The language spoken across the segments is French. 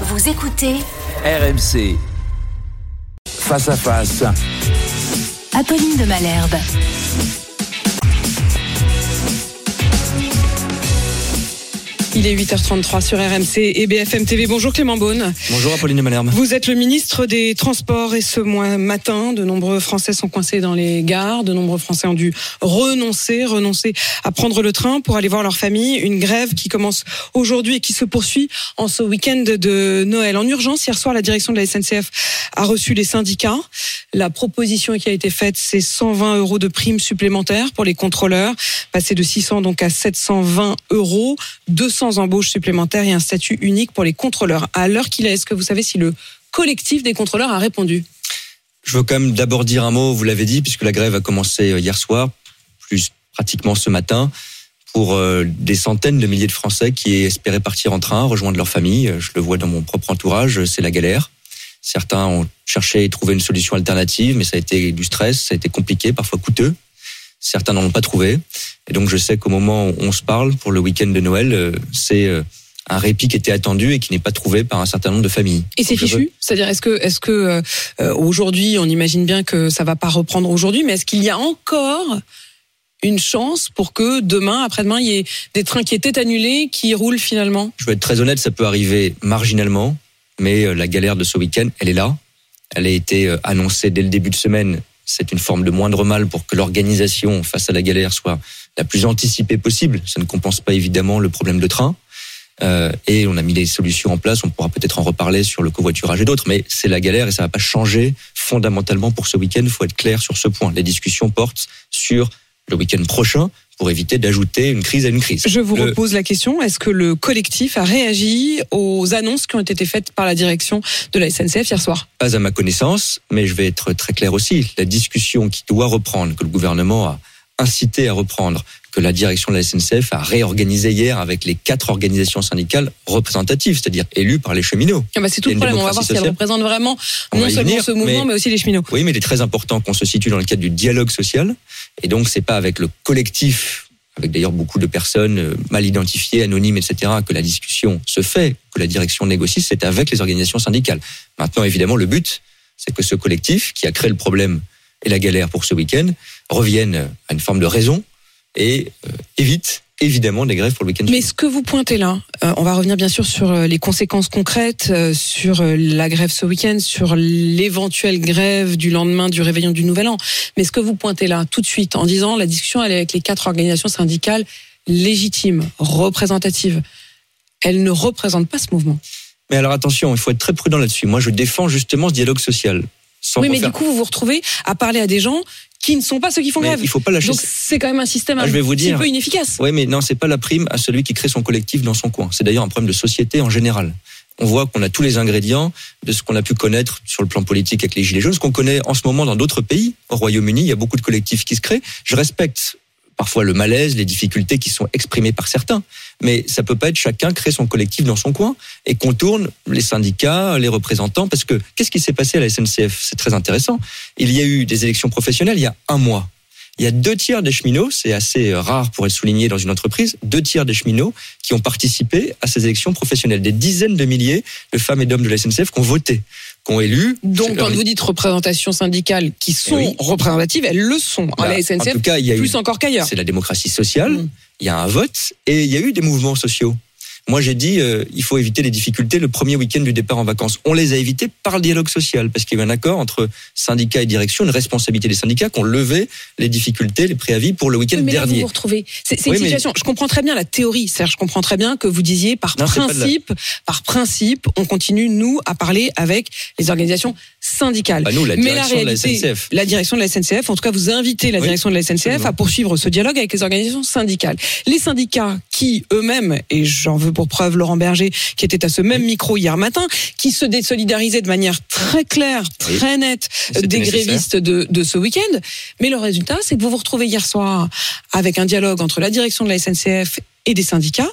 Vous écoutez RMC. Face à face. Apolline de Malherbe. Il est 8h33 sur RMC et BFM TV. Bonjour Clément Beaune. Bonjour Apolline Malherbe. Vous êtes le ministre des Transports et ce mois matin, de nombreux Français sont coincés dans les gares. De nombreux Français ont dû renoncer, renoncer à prendre le train pour aller voir leur famille. Une grève qui commence aujourd'hui et qui se poursuit en ce week-end de Noël. En urgence, hier soir, la direction de la SNCF a reçu les syndicats. La proposition qui a été faite, c'est 120 euros de primes supplémentaires pour les contrôleurs, passer de 600 donc à 720 euros, 200 embauches supplémentaires et un statut unique pour les contrôleurs. À l'heure qu'il est, est-ce que vous savez si le collectif des contrôleurs a répondu? Je veux quand même d'abord dire un mot, vous l'avez dit, puisque la grève a commencé euh, hier soir, plus pratiquement ce matin, pour euh, des centaines de milliers de Français qui espéraient partir en train, rejoindre leur famille. Je le vois dans mon propre entourage, c'est la galère. Certains ont cherché et trouvé une solution alternative, mais ça a été du stress, ça a été compliqué, parfois coûteux. Certains n'en ont pas trouvé. Et donc je sais qu'au moment où on se parle pour le week-end de Noël, euh, c'est euh, un répit qui était attendu et qui n'est pas trouvé par un certain nombre de familles. Et c'est fichu C'est-à-dire, est-ce que, est-ce que euh, aujourd'hui, on imagine bien que ça va pas reprendre aujourd'hui, mais est-ce qu'il y a encore une chance pour que demain, après-demain, il y ait des trains qui étaient annulés, qui roulent finalement? Je veux être très honnête, ça peut arriver marginalement, mais la galère de ce week-end, elle est là. Elle a été annoncée dès le début de semaine. C'est une forme de moindre mal pour que l'organisation face à la galère soit la plus anticipée possible. Ça ne compense pas évidemment le problème de train. Euh, et on a mis des solutions en place. On pourra peut-être en reparler sur le covoiturage et d'autres, mais c'est la galère et ça va pas changer fondamentalement pour ce week-end. Il faut être clair sur ce point. Les discussions portent sur le week-end prochain pour éviter d'ajouter une crise à une crise. Je vous Le- repose la question est-ce que le collectif a réagi aux annonces qui ont été faites par la direction de la SNCF hier soir? Pas à ma connaissance, mais je vais être très clair aussi. La discussion qui doit reprendre, que le gouvernement a incité à reprendre, que la direction de la SNCF a réorganisé hier avec les quatre organisations syndicales représentatives, c'est-à-dire élues par les cheminots. Ah bah, C'est tout le problème. On va voir si elle représente vraiment On non seulement venir, ce mouvement, mais... mais- aussi les cheminots. Oui, mais il est très important qu'on se situe dans le cadre du dialogue social. Et donc, c'est pas avec le collectif, avec d'ailleurs beaucoup de personnes euh, mal identifiées, anonymes, etc., que la discussion se fait, que la direction négocie, c'est avec les organisations syndicales. Maintenant, évidemment, le but, c'est que ce collectif, qui a créé le problème et la galère pour ce week-end, revienne à une forme de raison et euh, évite évidemment des grèves pour le week-end. Mais ce que vous pointez là, euh, on va revenir bien sûr sur euh, les conséquences concrètes, euh, sur la grève ce week-end, sur l'éventuelle grève du lendemain du réveillon du Nouvel An. Mais ce que vous pointez là, tout de suite, en disant la discussion elle est avec les quatre organisations syndicales légitimes, représentatives, elles ne représentent pas ce mouvement. Mais alors attention, il faut être très prudent là-dessus. Moi, je défends justement ce dialogue social. Sans oui, mais du coup, vous vous retrouvez à parler à des gens qui ne sont pas ceux qui font Mais grève. il faut pas lâcher Donc c'est quand même un système Ah, un je vais vous dire. peu inefficace. Oui, mais non, c'est pas la prime à celui qui crée son collectif dans son coin. C'est d'ailleurs un problème de société en général. On voit qu'on a tous les ingrédients de ce qu'on a pu connaître sur le plan politique avec les Gilets jaunes, ce qu'on connaît en ce moment dans d'autres pays. Au Royaume-Uni, il y a beaucoup de collectifs qui se créent. Je respecte parfois le malaise, les difficultés qui sont exprimées par certains. Mais ça peut pas être chacun crée son collectif dans son coin et contourne les syndicats, les représentants. Parce que qu'est-ce qui s'est passé à la SNCF? C'est très intéressant. Il y a eu des élections professionnelles il y a un mois. Il y a deux tiers des cheminots, c'est assez rare pour être souligné dans une entreprise, deux tiers des cheminots qui ont participé à ces élections professionnelles. Des dizaines de milliers de femmes et d'hommes de la SNCF qui ont voté, Donc, quand vous dites représentation syndicale qui sont Oui. représentatives, elles le sont à Bah, la en SNCF, tout cas, il y a eu plus encore qu'ailleurs. c'est la démocratie sociale. Mm. Il y a un vote et il y a eu des mouvements sociaux. Moi, j'ai dit, euh, il faut éviter les difficultés le premier week-end du départ en vacances. On les a évités par le dialogue social, parce qu'il y a eu un accord entre syndicats et direction, une responsabilité des syndicats qui ont levé les difficultés, les préavis pour le week-end Oui, mais là, vous dernier. vous retrouvez. C'est c'est Oui, une mais- situation. Je comprends très bien la théorie. C'est-à-dire, je comprends très bien que vous disiez par Non, la- principe, par principe, on continue nous à parler avec les organisations syndicales. Bah, nous, la mais la direction de la SNCF. la direction de la SNCF, en tout cas, vous invitez la Oui, direction de la SNCF absolument. à poursuivre ce dialogue avec les organisations syndicales. Les syndicats qui eux-mêmes, et j'en veux pour preuve Laurent Berger, qui était à ce même micro hier matin, qui se désolidarisaient de manière très claire, Oui. très nette des nécessaire. grévistes de, de ce week-end. Mais le résultat, c'est que vous vous retrouvez hier soir avec un dialogue entre la direction de la SNCF et des syndicats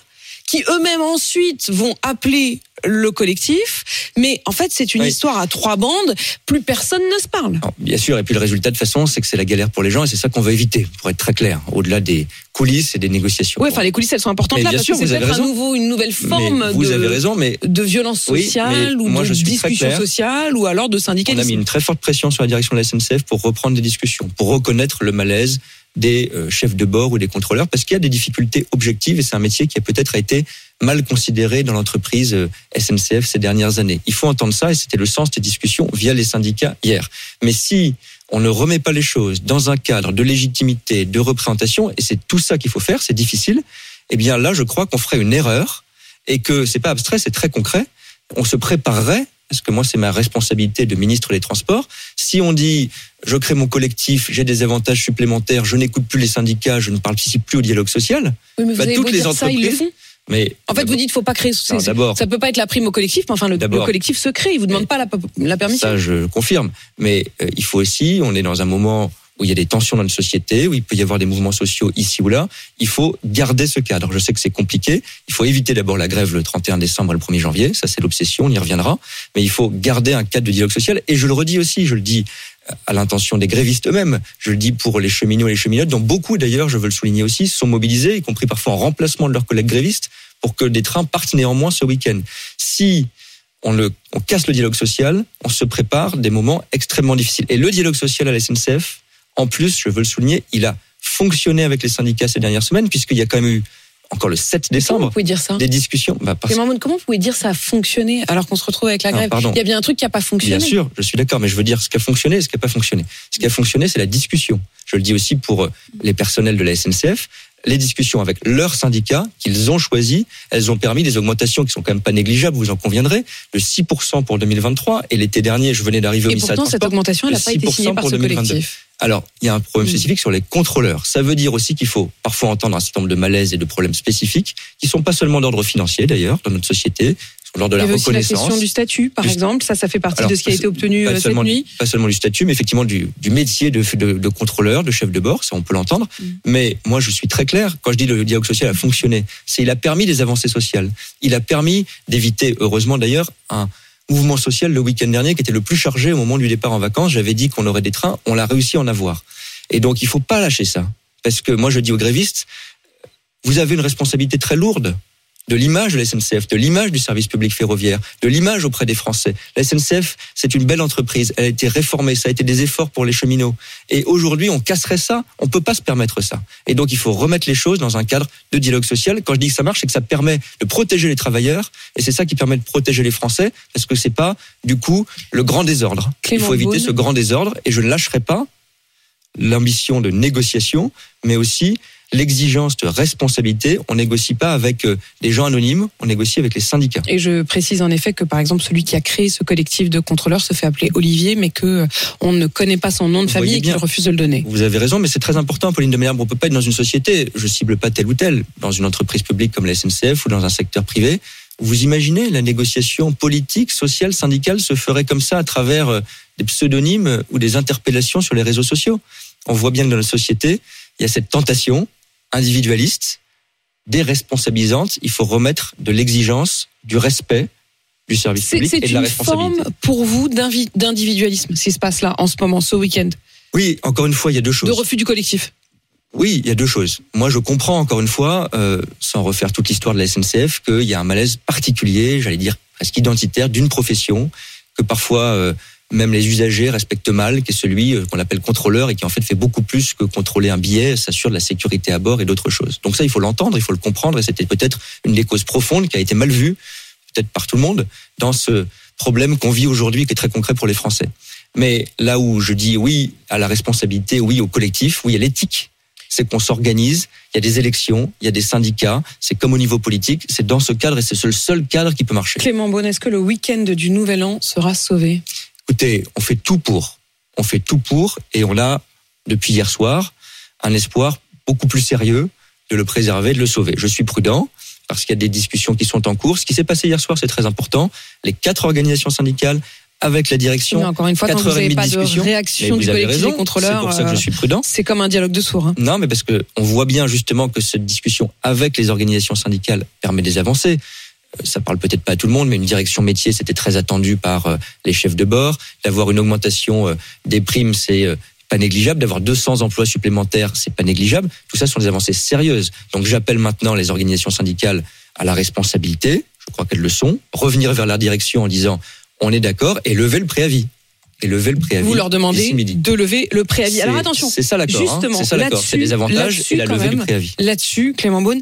qui eux-mêmes ensuite vont appeler le collectif. Mais en fait, c'est une Oui. histoire à trois bandes. Plus personne ne se parle. Alors, bien sûr, et puis le résultat de façon, c'est que c'est la galère pour les gens, et c'est ça qu'on veut éviter, pour être très clair, au-delà des coulisses et des négociations. Oui, enfin, les coulisses, elles sont importantes Mais là bien parce sûr, que c'est peut-être un nouveau, une nouvelle Mais forme vous de, avez raison, mais de violence sociale ou moi, de je suis très discussion clair. sociale ou alors de on syndicalisme. a mis une très forte pression sur la direction de la SNCF pour reprendre des discussions, pour reconnaître le malaise des euh, chefs de bord ou des contrôleurs, parce qu'il y a des difficultés objectives et c'est un métier qui a peut-être été mal considéré dans l'entreprise euh, SNCF ces dernières années. Il faut entendre ça et c'était le sens des discussions via les syndicats hier. Mais si on ne remet pas les choses dans un cadre de légitimité, de représentation, et c'est tout ça qu'il faut faire, c'est difficile, eh bien là, je crois qu'on ferait une erreur et que c'est pas abstrait, c'est très concret. On se préparerait, parce que moi, c'est ma responsabilité de ministre des Transports. Si on dit, je crée mon collectif, j'ai des avantages supplémentaires, je n'écoute plus les syndicats, je ne participe plus au dialogue social, Oui, mais vous Bah, avez toutes beau les dire ça, ils le font. mais En fait, vous dites, faut pas créer. Non, d'abord. Ça peut pas être la prime au collectif, mais enfin, le, le collectif se crée. Ils vous demandent pas la, la permission. Ça, je confirme. Mais euh, il faut aussi, on est dans un moment où il y a des tensions dans notre société, où il peut y avoir des mouvements sociaux ici ou là. Il faut garder ce cadre. Je sais que c'est compliqué. Il faut éviter d'abord la grève le 31 décembre et le 1er janvier. Ça, c'est l'obsession. On y reviendra. Mais il faut garder un cadre de dialogue social. Et je le redis aussi, je le dis à l'intention des grévistes eux-mêmes. Je le dis pour les cheminots et les cheminotes, dont beaucoup d'ailleurs, je veux le souligner aussi, sont mobilisés, y compris parfois en remplacement de leurs collègues grévistes, pour que des trains partent néanmoins ce week-end. Si on, le, on casse le dialogue social, on se prépare des moments extrêmement difficiles. Et le dialogue social à la SNCF, en plus, je veux le souligner, il a fonctionné avec les syndicats ces dernières semaines, puisqu'il y a quand même eu, encore le 7 Comment vous décembre, pouvez dire ça des discussions. Bah, parce- Beaune, comment vous pouvez dire ça a fonctionné alors qu'on se retrouve avec la Non, grève? Il y a bien un truc qui a pas fonctionné. Bien sûr, je suis d'accord, mais je veux dire ce qui a fonctionné et ce qui n'a pas fonctionné. Ce qui a fonctionné, c'est la discussion. Je le dis aussi pour euh, les personnels de la SNCF. Les discussions avec leurs syndicats qu'ils ont choisis, elles ont permis des augmentations qui sont quand même pas négligeables, vous en conviendrez, de 6% pour 2023. Et l'été dernier, je venais d'arriver au Et ministère pourtant, des cette augmentation, elle n'a pas été 6% signée par ce 2022. collectif. Alors, il y a un problème Mm. spécifique sur les contrôleurs. Ça veut dire aussi qu'il faut parfois entendre un certain nombre de malaises et de problèmes spécifiques, qui sont pas seulement d'ordre financier d'ailleurs, dans notre société, lors de la aussi la reconnaissance. question du statut, par Du- exemple. Ça, ça fait partie Alors, de ce qui a été obtenu euh, cette seulement, nuit. pas seulement du statut, mais effectivement du, du métier de, de, de contrôleur, de chef de bord, ça on peut l'entendre. Mm. Mais moi je suis très clair, quand je dis le dialogue social a fonctionné, c'est il a permis des avancées sociales. Il a permis d'éviter, heureusement d'ailleurs, un mouvement social le week-end dernier qui était le plus chargé au moment du départ en vacances. J'avais dit qu'on aurait des trains, on l'a réussi à en avoir. Et donc il faut pas lâcher ça. Parce que moi je dis aux grévistes, vous avez une responsabilité très lourde de l'image de la SNCF, de l'image du service public ferroviaire, de l'image auprès des Français. La SNCF, c'est une belle entreprise. Elle a été réformée. Ça a été des efforts pour les cheminots. Et aujourd'hui, on casserait ça. On peut pas se permettre ça. Et donc, il faut remettre les choses dans un cadre de dialogue social. Quand je dis que ça marche, c'est que ça permet de protéger les travailleurs. Et c'est ça qui permet de protéger les Français. Parce que c'est pas, du coup, le grand désordre. Clément il faut éviter Beaune. ce grand désordre. Et je ne lâcherai pas l'ambition de négociation, mais aussi l'exigence de responsabilité. On négocie pas avec euh, des gens anonymes, on négocie avec les syndicats. Et je précise en effet que, par exemple, celui qui a créé ce collectif de contrôleurs se fait appeler Olivier, mais que euh, on ne connaît pas son nom de Vous famille et qu'il refuse de le donner. Vous avez raison, mais c'est très important, Pauline de Malherbe. On peut pas être dans une société, je cible pas tel ou tel, dans une entreprise publique comme la SNCF ou dans un secteur privé. Vous imaginez la négociation politique, sociale, syndicale se ferait comme ça à travers euh, des pseudonymes ou des interpellations sur les réseaux sociaux. On voit bien que dans notre société, il y a cette tentation individualiste, déresponsabilisante. Il faut remettre de l'exigence, du respect du service C'est public c'est et de la une responsabilité. forme pour vous d'individualisme, ce qui se passe là en ce moment, ce week-end, Oui, encore une fois, il y a deux choses. de refus du collectif? Oui, il y a deux choses. Moi, je comprends encore une fois, euh, sans refaire toute l'histoire de la SNCF, qu'il y a un malaise particulier, j'allais dire presque identitaire, d'une profession que parfois euh, même les usagers respectent mal, qui est celui euh, qu'on appelle contrôleur et qui en fait fait beaucoup plus que contrôler un billet, s'assure de la sécurité à bord et d'autres choses. Donc ça, il faut l'entendre, il faut le comprendre, et c'était peut-être une des causes profondes qui a été mal vue, peut-être par tout le monde, dans ce problème qu'on vit aujourd'hui, qui est très concret pour les Français. Mais là où je dis oui à la responsabilité, oui au collectif, oui à l'éthique, c'est qu'on s'organise, il y a des élections, il y a des syndicats, c'est comme au niveau politique, c'est dans ce cadre et c'est le seul cadre qui peut marcher. Clément Beaune, est-ce que le week-end du Nouvel An sera sauvé? Écoutez, on fait tout pour. On fait tout pour et on a, depuis hier soir, un espoir beaucoup plus sérieux de le préserver, de le sauver. Je suis prudent parce qu'il y a des discussions qui sont en cours. Ce qui s'est passé hier soir, c'est très important. Les quatre organisations syndicales avec la Mais direction. encore une fois, que vous 4 heures et n'avez pas de réaction Mais du collectif raison. des contrôleurs, C'est pour ça que euh, je suis prudent. c'est comme un dialogue de sourds. hein. Non, mais parce que on voit bien justement que cette discussion avec les organisations syndicales permet des avancées. Ça parle peut-être pas à tout le monde, mais une direction métier, c'était très attendu par euh, les chefs de bord. D'avoir une augmentation euh, des primes, c'est euh, pas négligeable. D'avoir 200 emplois supplémentaires, c'est pas négligeable. Tout ça sont des avancées sérieuses. Donc j'appelle maintenant les organisations syndicales à la responsabilité. Je crois qu'elles le sont. Revenir vers la direction en disant on est d'accord et lever le préavis. Et lever le préavis. Vous leur demandez de lever le préavis. Alors attention, C'est ça l'accord. hein. Justement, C'est ça l'accord. C'est là-dessus- avantages et la levée du préavis. là-dessus, Clément Beaune,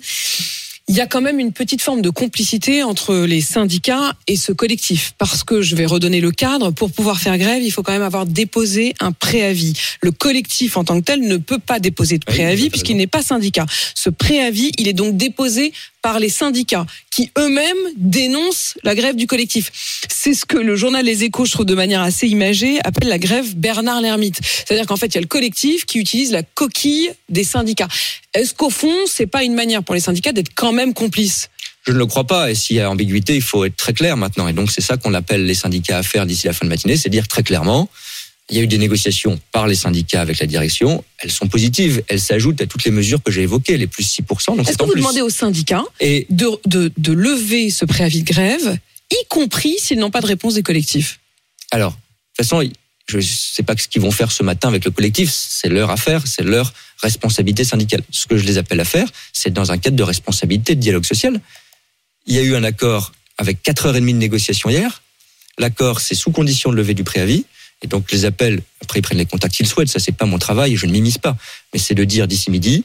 il y a quand même une petite forme de complicité entre les syndicats et ce collectif. Parce que je vais redonner le cadre, pour pouvoir faire grève, il faut quand même avoir déposé un préavis. Le collectif en tant que tel ne peut pas déposer de vous préavis puisqu'il n'est pas syndicat. Ce préavis, il est donc déposé par les syndicats qui eux-mêmes dénoncent la grève du collectif. C'est ce que le journal Les Échos, je trouve de manière assez imagée, appelle la grève Bernard l'ermite. C'est-à-dire qu'en fait, il y a le collectif qui utilise la coquille des syndicats. Est-ce qu'au fond, c'est pas une manière pour les syndicats d'être quand même complices? Je ne le crois pas. Et s'il y a ambiguïté, il faut être très clair maintenant. Et donc, c'est ça qu'on appelle les syndicats à faire d'ici la fin de matinée. C'est dire très clairement, il y a eu des négociations par les syndicats avec la direction. Elles sont positives. Elles s'ajoutent à toutes les mesures que j'ai évoquées, les plus 6%. Donc, Est-ce que vous plus. demandez aux syndicats Et de, de, de lever ce préavis de grève, y compris s'ils n'ont pas de réponse des collectifs alors, de toute façon, je ne sais pas ce qu'ils vont faire ce matin avec le collectif. C'est leur affaire, c'est leur responsabilité syndicale. Ce que je les appelle à faire, c'est dans un cadre de responsabilité, de dialogue social. Il y a eu un accord avec 4 heures et demie de négociation hier. L'accord, c'est sous condition de lever du préavis. Et donc, je les appelle, après, ils prennent les contacts qu'ils souhaitent. Ça, c'est pas mon travail, je ne m'immisce pas. Mais c'est de dire d'ici midi,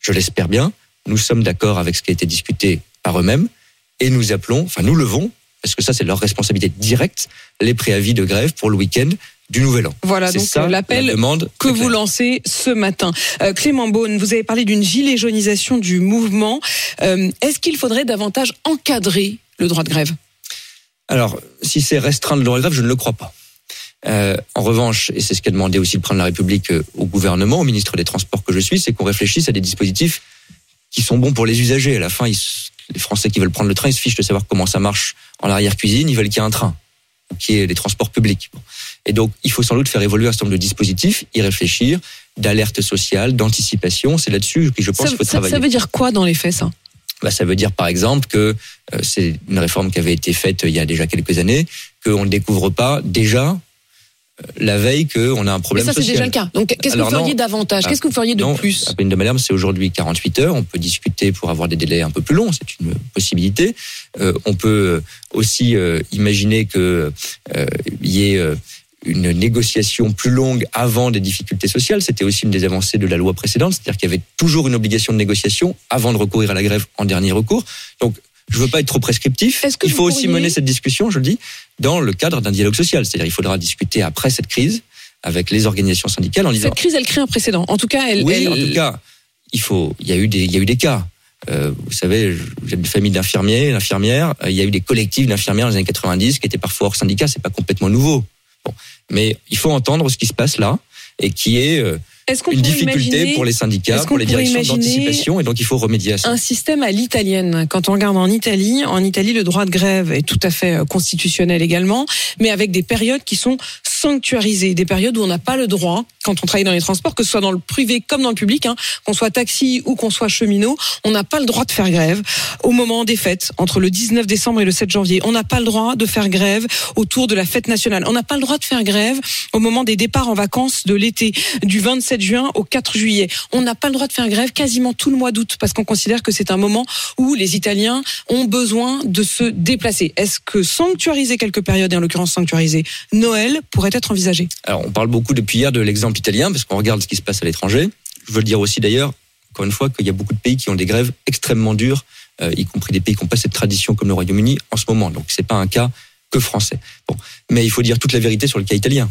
je l'espère bien, nous sommes d'accord avec ce qui a été discuté par eux-mêmes et nous appelons, enfin, nous levons, parce que ça, c'est leur responsabilité directe, les préavis de grève pour le week-end du Nouvel An. Voilà, donc euh, la l'appel que vous lancez ce matin. Euh, Clément Beaune, vous avez parlé d'une gilet jaunisation du mouvement. Euh, Est-ce qu'il faudrait davantage encadrer le droit de grève? Alors, si c'est restreindre le droit de grève, je ne le crois pas. Euh, en revanche, et c'est ce qu'a demandé aussi le président de la République euh, au gouvernement, au ministre des Transports que je suis, c'est qu'on réfléchisse à des dispositifs qui sont bons pour les usagers. À la fin, ils les Français qui veulent prendre le train, ils se fichent de savoir comment ça marche en arrière-cuisine, ils veulent qu'il y ait un train, qu'il y ait des transports publics. Et donc, il faut sans doute faire évoluer un certain nombre de dispositifs, y réfléchir, d'alerte sociale, d'anticipation. C'est là-dessus que je pense qu'il faut ça- travailler. ça veut dire quoi dans les faits, ça? Bah, ça veut dire par exemple que euh, c'est une réforme qui avait été faite euh, il y a déjà quelques années, qu'on ne découvre pas déjà la veille qu'on a un Mais problème ça, c'est déjà le cas. Donc, qu'est-ce que vous feriez non. davantage? Ah, Qu'est-ce que vous feriez de non, plus? La peine de Malherbe, c'est aujourd'hui 48 heures. On peut discuter pour avoir des délais un peu plus longs, c'est une possibilité. Euh, on peut aussi euh, imaginer que euh, y ait euh, une négociation plus longue avant des difficultés sociales. C'était aussi une des avancées de la loi précédente, c'est-à-dire qu'il y avait toujours une obligation de négociation avant de recourir à la grève en dernier recours. Donc, je veux pas être trop prescriptif. Est-ce que il faut aussi mener cette discussion, je le dis, dans le cadre d'un dialogue social. C'est-à-dire, il faudra discuter après cette crise avec les organisations syndicales en disant Cette crise, elle crée un précédent. En tout cas, elle. oui, elle- en tout cas, il faut. Il y a eu des, il y a eu des cas. Euh, vous savez, j'ai une famille d'infirmiers, d'infirmières. Euh, Il y a eu des collectifs d'infirmières dans les années 90 qui étaient parfois hors syndicat. C'est pas complètement nouveau. Bon, mais il faut entendre ce qui se passe là et qui est euh, Est-ce qu'on une difficulté imaginer pour les syndicats, pour les directions d'anticipation, et donc il faut remédier à ça. un système à l'italienne. Quand on regarde en Italie, en Italie, le droit de grève est tout à fait euh, constitutionnel également, mais avec des périodes qui sont sanctuarisées, des périodes où on n'a pas le droit, quand on travaille dans les transports, que ce soit dans le privé comme dans le public, hein, qu'on soit taxi ou qu'on soit cheminot, on n'a pas le droit de faire grève au moment des fêtes, entre le 19 décembre et le 7 janvier. On n'a pas le droit de faire grève autour de la fête nationale. On n'a pas le droit de faire grève au moment des départs en vacances de l'été, du 27 juin au 4 juillet. On n'a pas le droit de faire grève quasiment tout le mois d'août parce qu'on considère que c'est un moment où les Italiens ont besoin de se déplacer. Est-ce que sanctuariser quelques périodes, et en l'occurrence sanctuariser Noël, pourrait être envisagé Alors, on parle beaucoup depuis hier de l'exemple italien, parce qu'on regarde ce qui se passe à l'étranger. Je veux le dire aussi d'ailleurs, encore une fois, qu'il y a beaucoup de pays qui ont des grèves extrêmement dures, euh, y compris des pays qui n'ont pas cette tradition comme le Royaume-Uni en ce moment. Donc, c'est pas un cas que français. Bon, mais il faut dire toute la vérité sur le cas italien.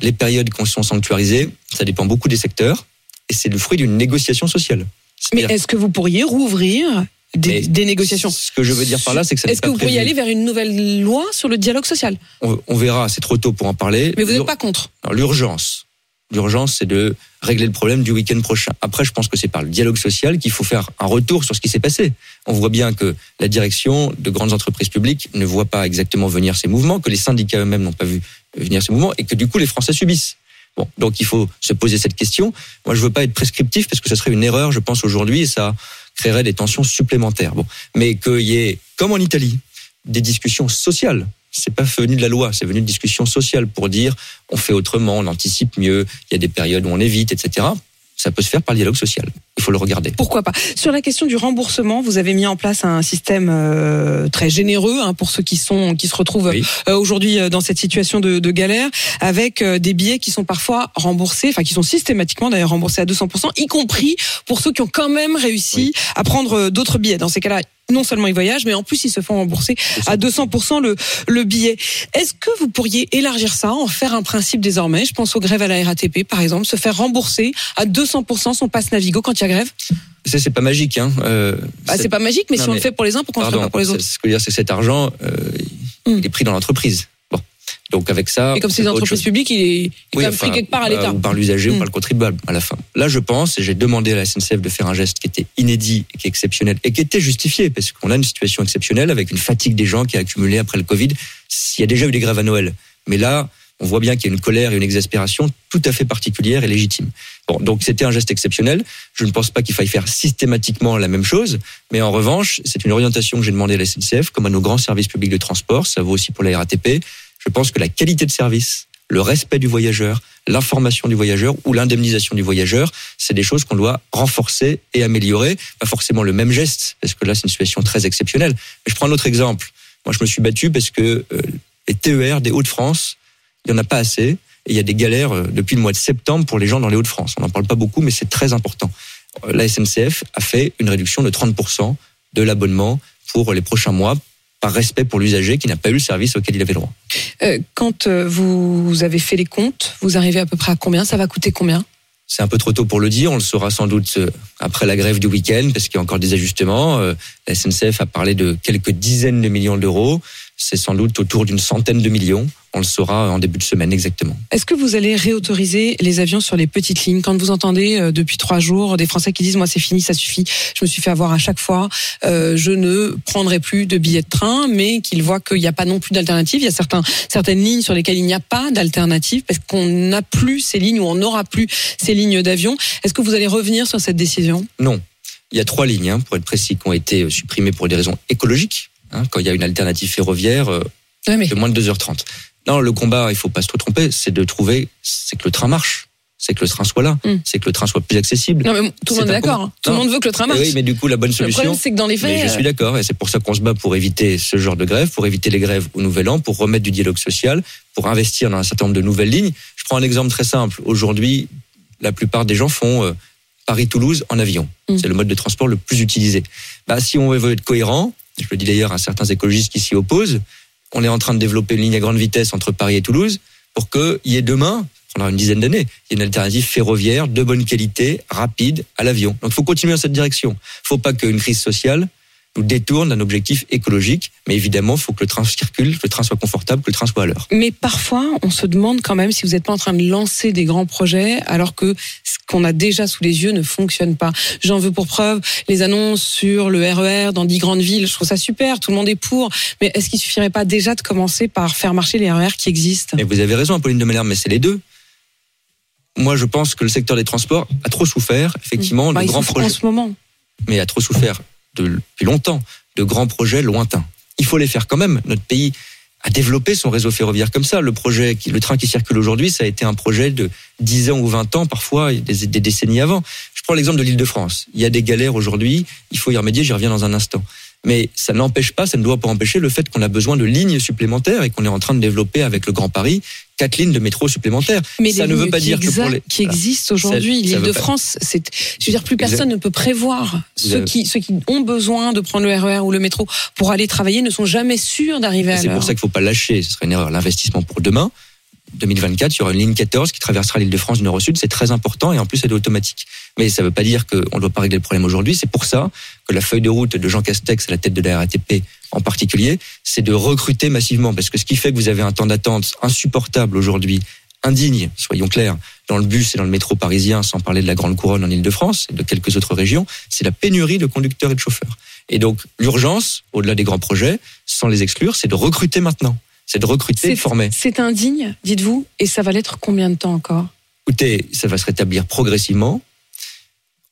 Les périodes qui sont sanctuarisées, ça dépend beaucoup des secteurs, et c'est le fruit d'une négociation sociale. Mais est-ce que vous pourriez rouvrir des, des négociations Ce que je veux dire par là, c'est que ça Est-ce pas que vous pourriez aller vers une nouvelle loi sur le dialogue social? On, on verra, c'est trop tôt pour en parler. Mais vous n'êtes pas contre L'urgence, L'urgence, c'est de régler le problème du week-end prochain. Après, je pense que c'est par le dialogue social qu'il faut faire un retour sur ce qui s'est passé. On voit bien que la direction de grandes entreprises publiques ne voit pas exactement venir ces mouvements, que les syndicats eux-mêmes n'ont pas vu venir ces mouvements et que du coup, les Français subissent. Bon, donc il faut se poser cette question. Moi, je veux pas être prescriptif parce que ce serait une erreur, je pense aujourd'hui, et ça créerait des tensions supplémentaires. Bon, mais qu'il y ait, comme en Italie, des discussions sociales c'est pas venu de la loi, c'est venu de discussion sociale pour dire on fait autrement, on anticipe mieux, il y a des périodes où on évite, etc. Ça peut se faire par dialogue social. Il faut le regarder. Pourquoi pas? Sur la question du remboursement, vous avez mis en place un système euh, très généreux hein, pour ceux qui sont qui se retrouvent euh, aujourd'hui euh, dans cette situation de, de galère, avec des billets qui sont parfois remboursés, enfin qui sont systématiquement d'ailleurs remboursés à 200%, y compris pour ceux qui ont quand même réussi à prendre d'autres billets. Dans ces cas-là, non seulement ils voyagent, mais en plus ils se font rembourser à 200% le, le billet. Est-ce que vous pourriez élargir ça, en faire un principe désormais? Je pense aux grèves à la RATP, par exemple, se faire rembourser à 200% son passe Navigo quand il a grève c'est pas magique, hein. Euh, bah, c'est pas magique, mais si on le fait pour les uns, pourquoi on le fait pas pour les autres Ce que je veux dire, c'est que cet argent, euh, il hmm. est pris dans l'entreprise. Donc avec ça. Et comme c'est des entreprises publiques, il est, quand même pris quelque part à l'État. Ou par l'usager ou par le contribuable à la fin. Là, je pense, et j'ai demandé à la SNCF de faire un geste qui était inédit, qui est exceptionnel et qui était justifié, parce qu'on a une situation exceptionnelle avec une fatigue des gens qui a accumulé après le Covid. Il y a déjà eu des grèves à Noël, mais là, on voit bien qu'il y a une colère et une exaspération tout à fait particulière et légitime. Bon, donc c'était un geste exceptionnel. Je ne pense pas qu'il faille faire systématiquement la même chose, mais en revanche, c'est une orientation que j'ai demandé à la SNCF, comme à nos grands services publics de transport. Ça vaut aussi pour la RATP je pense que la qualité de service, le respect du voyageur, l'information du voyageur ou l'indemnisation du voyageur, c'est des choses qu'on doit renforcer et améliorer. Pas forcément le même geste, parce que là, c'est une situation très exceptionnelle. Mais je prends un autre exemple. Moi, je me suis battu parce que euh, les TER des Hauts-de-France, il n'y en a pas assez. Et il y a des galères euh, depuis le mois de septembre pour les gens dans les Hauts-de-France. On n'en parle pas beaucoup, mais c'est très important. Euh, la SNCF a fait une réduction de 30% de l'abonnement pour les prochains mois par respect pour l'usager qui n'a pas eu le service auquel il avait droit. Euh, quand vous avez fait les comptes, vous arrivez à peu près à combien? Ça va coûter combien? C'est un peu trop tôt pour le dire. On le saura sans doute après la grève du week-end parce qu'il y a encore des ajustements. La SNCF a parlé de quelques dizaines de millions d'euros. C'est sans doute autour d'une centaine de millions. On le saura en début de semaine exactement. Est-ce que vous allez réautoriser les avions sur les petites lignes? Quand vous entendez euh, depuis trois jours des Français qui disent moi c'est fini, ça suffit, je me suis fait avoir à chaque fois, euh, je ne prendrai plus de billets de train, mais qu'ils voient qu'il n'y a pas non plus d'alternative. Il y a certains, certaines lignes sur lesquelles il n'y a pas d'alternative parce qu'on n'a plus ces lignes ou on n'aura plus ces lignes d'avion. Est-ce que vous allez revenir sur cette décision? Non. Il y a trois lignes, hein, pour être précis, qui ont été supprimées pour des raisons écologiques. Hein, quand il y a une alternative ferroviaire euh, de moins de 2h30. Non, le combat, il faut pas se tromper, c'est de trouver, c'est que le train marche c'est que le train soit là, hmm. c'est que le train soit plus accessible. Non, mais tout le monde est, d'accord. Hein. Tout le monde veut que le train marche. Oui, mais du coup, la bonne solution. Le problème, c'est que dans les faits. Mais je suis d'accord, et c'est pour ça qu'on se bat pour éviter ce genre de grève, pour éviter les grèves au Nouvel An, pour remettre du dialogue social, pour investir dans un certain nombre de nouvelles lignes. Je prends un exemple très simple. Aujourd'hui, la plupart des gens font euh, Paris-Toulouse en avion. Hmm. C'est le mode de transport le plus utilisé. Bah, si on veut être cohérent, je le dis d'ailleurs à certains écologistes qui s'y opposent, on est en train de développer une ligne à grande vitesse entre Paris et Toulouse pour qu'il y ait demain, pendant une dizaine d'années, il y ait une alternative ferroviaire de bonne qualité, rapide, à l'avion. Donc il faut continuer dans cette direction. Il ne faut pas qu'une crise sociale nous détourne d'un objectif écologique. Mais évidemment, il faut que le train circule, que le train soit confortable, que le train soit à l'heure. Mais parfois, on se demande quand même si vous n'êtes pas en train de lancer des grands projets alors que ce qu'on a déjà sous les yeux ne fonctionne pas. J'en veux pour preuve les annonces sur le RER e dans dix grandes villes. Je trouve ça super, tout le monde est pour. Mais est-ce qu'il suffirait pas déjà de commencer par faire marcher les RER e qui existent? Mais Vous avez raison, Apolline de Malherbe, mais c'est les deux moi, je pense que le secteur des transports a trop souffert, effectivement, bah, de grands projets. En ce moment. Mais a trop souffert depuis longtemps de grands projets lointains. Il faut les faire quand même. Notre pays a développé son réseau ferroviaire comme ça. Le projet, le train qui circule aujourd'hui, ça a été un projet de 10 ans ou 20 ans, parfois des, des décennies avant. Je prends l'exemple de l'île de France. Il y a des galères aujourd'hui, il faut y remédier, j'y reviens dans un instant. Mais ça n'empêche pas, ça ne doit pas empêcher le fait qu'on a besoin de lignes supplémentaires et qu'on est en train de développer avec le Grand Paris quatre lignes de métro supplémentaires. Mais ça ne veut pas dire que pour les qui existent aujourd'hui, l'île de France, c'est, je veux dire, plus personne ne peut prévoir ceux qui ceux qui ont besoin de prendre le RER e ou le métro pour aller travailler ne sont jamais sûrs d'arriver à l'heure. C'est pour ça qu'il ne faut pas lâcher. Ce serait une erreur. L'investissement pour demain. 2024, il y aura une ligne 14 qui traversera l'île de France du nord au sud. C'est très important et en plus, elle est automatique. Mais ça ne veut pas dire qu'on ne doit pas régler le problème aujourd'hui. C'est pour ça que la feuille de route de Jean Castex à la tête de la RATP en particulier, c'est de recruter massivement. Parce que ce qui fait que vous avez un temps d'attente insupportable aujourd'hui indigne, soyons clairs, dans le bus et dans le métro parisien, sans parler de la Grande Couronne en Ile-de-France et de quelques autres régions, c'est la pénurie de conducteurs et de chauffeurs. Et donc, l'urgence, au-delà des grands projets, sans les exclure, c'est de recruter maintenant. C'est de recruter, de C'est former. c'est indigne, dites-vous, et ça va l'être combien de temps encore? Écoutez, ça va se rétablir progressivement.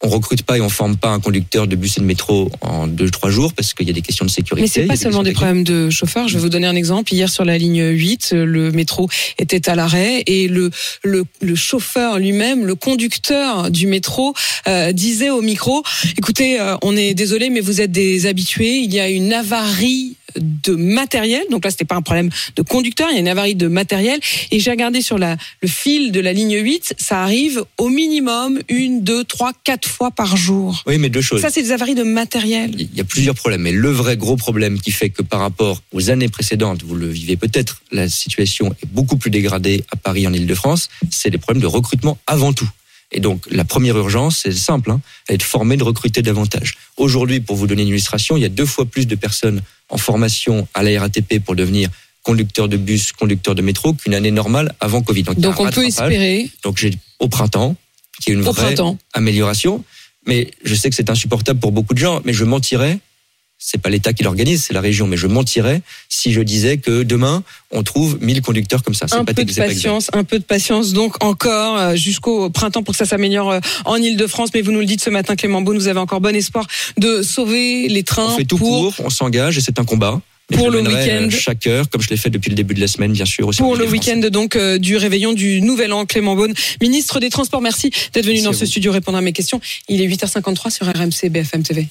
On recrute pas et on forme pas un conducteur de bus et de métro en deux, trois jours parce qu'il y a des questions de sécurité. Mais c'est pas seulement des problèmes de chauffeurs. Je vais vous donner un exemple. Hier sur la ligne 8, le métro était à l'arrêt et le, le, le chauffeur lui-même, le conducteur du métro, euh, disait au micro "Écoutez, euh, on est désolé, mais vous êtes des habitués. Il y a une avarie." de matériel. Donc là, c'était pas un problème de conducteur, il y a une avarie de matériel. Et j'ai regardé sur la, le fil de la ligne 8, ça arrive au minimum une, deux, trois, quatre fois par jour. Oui, mais deux choses. Ça, c'est des avaries de matériel. Il y a plusieurs problèmes, mais le vrai gros problème qui fait que par rapport aux années précédentes, vous le vivez peut-être, la situation est beaucoup plus dégradée à Paris, en Ile-de-France, c'est des problèmes de recrutement avant tout. Et donc, la première urgence, c'est simple, hein, être formé, de recruter davantage. Aujourd'hui, pour vous donner une illustration, il y a deux fois plus de personnes en formation à la RATP pour devenir conducteur de bus, conducteur de métro qu'une année normale avant Covid. Donc on peut espérer Donc, j'ai au printemps, qui est une au vraie printemps. amélioration. Mais je sais que c'est insupportable pour beaucoup de gens, mais je mentirais. C'est pas l'État qui l'organise, c'est la région, mais je mentirais si je disais que demain on trouve 1000 conducteurs comme ça. Un pas peu de patience, un peu de patience donc encore euh, jusqu'au printemps pour que ça s'améliore euh, en Ile-de-France. Mais vous nous le dites ce matin, Clément Beaune, vous avez encore bon espoir de sauver les trains On fait tout pour, on s'engage et c'est un combat. Et Pour le mènerai, week-end. euh, Chaque heure, comme je l'ai fait depuis le début de la semaine, bien sûr. Pour le week-end donc euh, du réveillon du Nouvel An, Clément Beaune, ministre des Transports. Merci d'être venu Merci dans ce studio répondre à mes questions. Il est 8h53 sur RMC BFM TV.